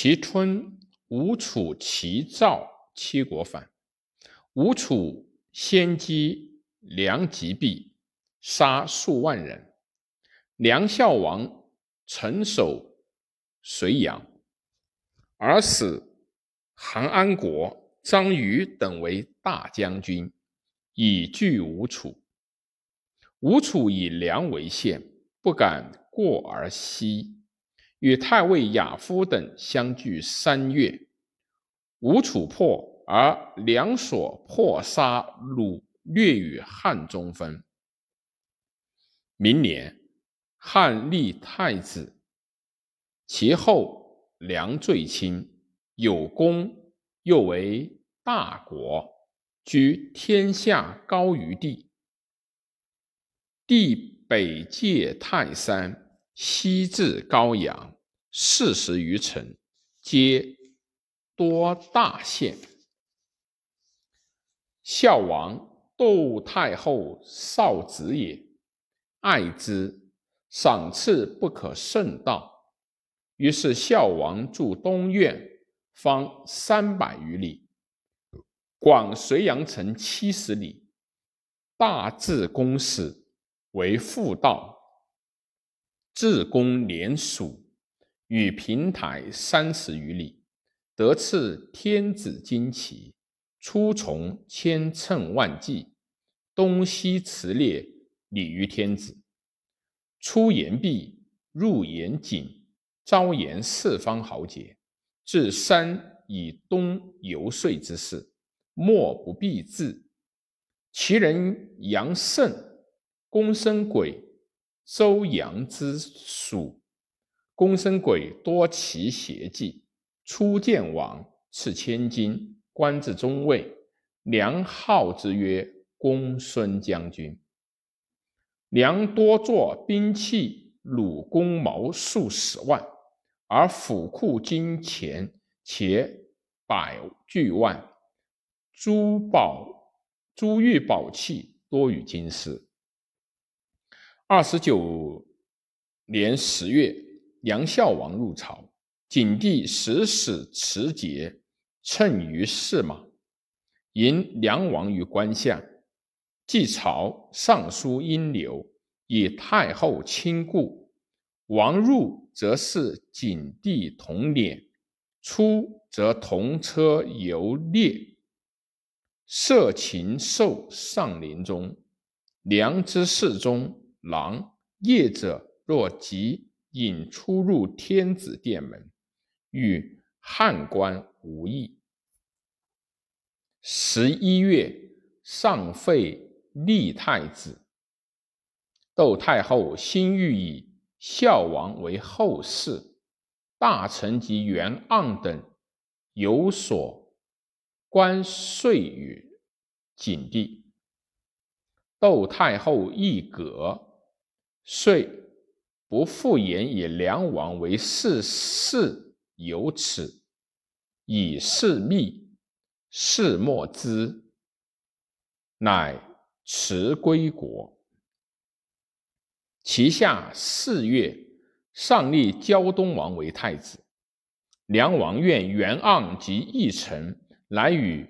其春，吴楚、齐、赵七国反。吴楚先击梁吉壁，杀数万人。梁孝王城守睢阳，而使韩安国、张禹等为大将军，以拒吴楚。吴楚以梁为县，不敢过而西。与太尉亚夫等相距三月，吴楚破，而梁所破杀虏掠于汉中分。明年，汉立太子，其后梁最亲，有功，又为大国，居天下高于地。地北界泰山。西至高阳，四十余城，皆多大县。孝王窦太后少子也，爱之，赏赐不可胜道。于是孝王筑东苑，方三百余里，广睢阳城七十里，大置公使为妇道。自攻连蜀，与平台三十余里，得赐天子旌旗，出从千乘万骑，东西驰列，礼于天子。出言毕，入言谨，招言四方豪杰，至山以东游说之事，莫不必至。其人杨胜、公孙轨。周阳之属，公孙轨多奇邪计，初见王，赐千金，官至中尉。梁号之曰公孙将军。梁多作兵器，鲁公谋数十万，而府库金钱且百巨万，珠宝、珠玉宝器多于金石。二十九年十月，梁孝王入朝，景帝使使持节乘于驷马，迎梁王于关下。继朝尚书殷刘以太后亲故，王入则是景帝同辇，出则同车游猎。射禽兽上林中，梁之侍中。狼夜者若即引出入天子殿门，与汉官无异。十一月，上废立太子。窦太后心欲以孝王为后嗣，大臣及元盎等有所关税于景帝。窦太后亦革。遂不复言以梁王为世事有耻，以事密，事莫知，乃辞归国。其下四月，上立胶东王为太子。梁王愿元盎及义臣来与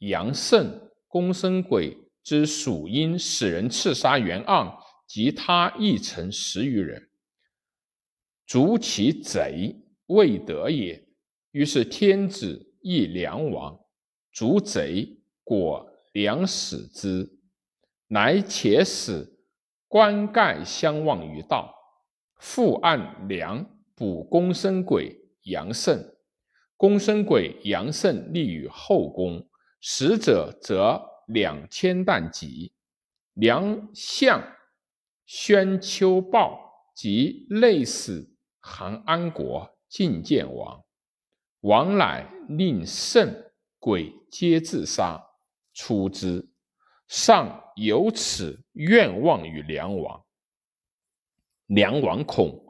杨胜、公孙轨之属因，使人刺杀元盎。及他一臣十余人，逐其贼未得也。于是天子亦梁王，逐贼果梁使之，乃且使官盖相望于道，复按梁补公孙轨、杨胜。公孙轨、杨胜立于后宫，使者则两千担戟。梁相。宣丘豹及内史韩安国进见王，王乃令胜、鬼皆自杀，出之。上有此愿望于梁王，梁王恐，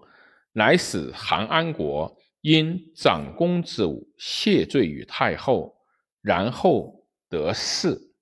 乃使韩安国因长公之武谢罪于太后，然后得势。